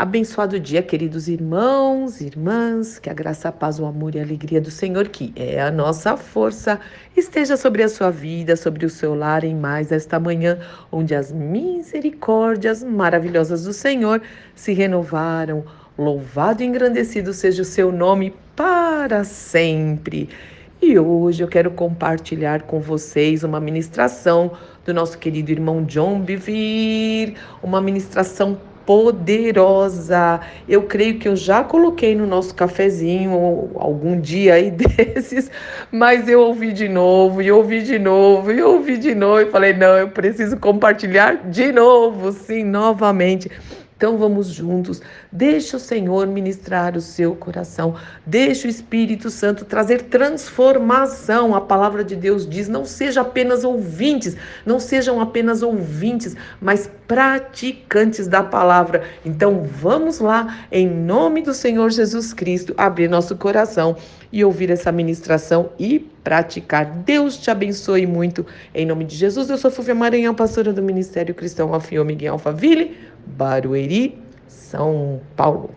Abençoado dia, queridos irmãos, irmãs, que a graça, a paz, o amor e a alegria do Senhor, que é a nossa força, esteja sobre a sua vida, sobre o seu lar em mais esta manhã, onde as misericórdias maravilhosas do Senhor se renovaram. Louvado e engrandecido seja o seu nome para sempre. E hoje eu quero compartilhar com vocês uma ministração do nosso querido irmão John Bivir, uma ministração poderosa. Eu creio que eu já coloquei no nosso cafezinho algum dia aí desses, mas eu ouvi de novo, e ouvi de novo, e ouvi de novo, e falei: não, eu preciso compartilhar de novo, sim, novamente. Então vamos juntos. Deixa o Senhor ministrar o seu coração. Deixa o Espírito Santo trazer transformação. A palavra de Deus diz: não seja apenas ouvintes, não sejam apenas ouvintes, mas praticantes da palavra. Então vamos lá, em nome do Senhor Jesus Cristo, abrir nosso coração e ouvir essa ministração e praticar. Deus te abençoe muito. Em nome de Jesus, eu sou Fúvia Maranhão, pastora do Ministério Cristão Alfio Miguel Alfaville. Barueri, São Paulo.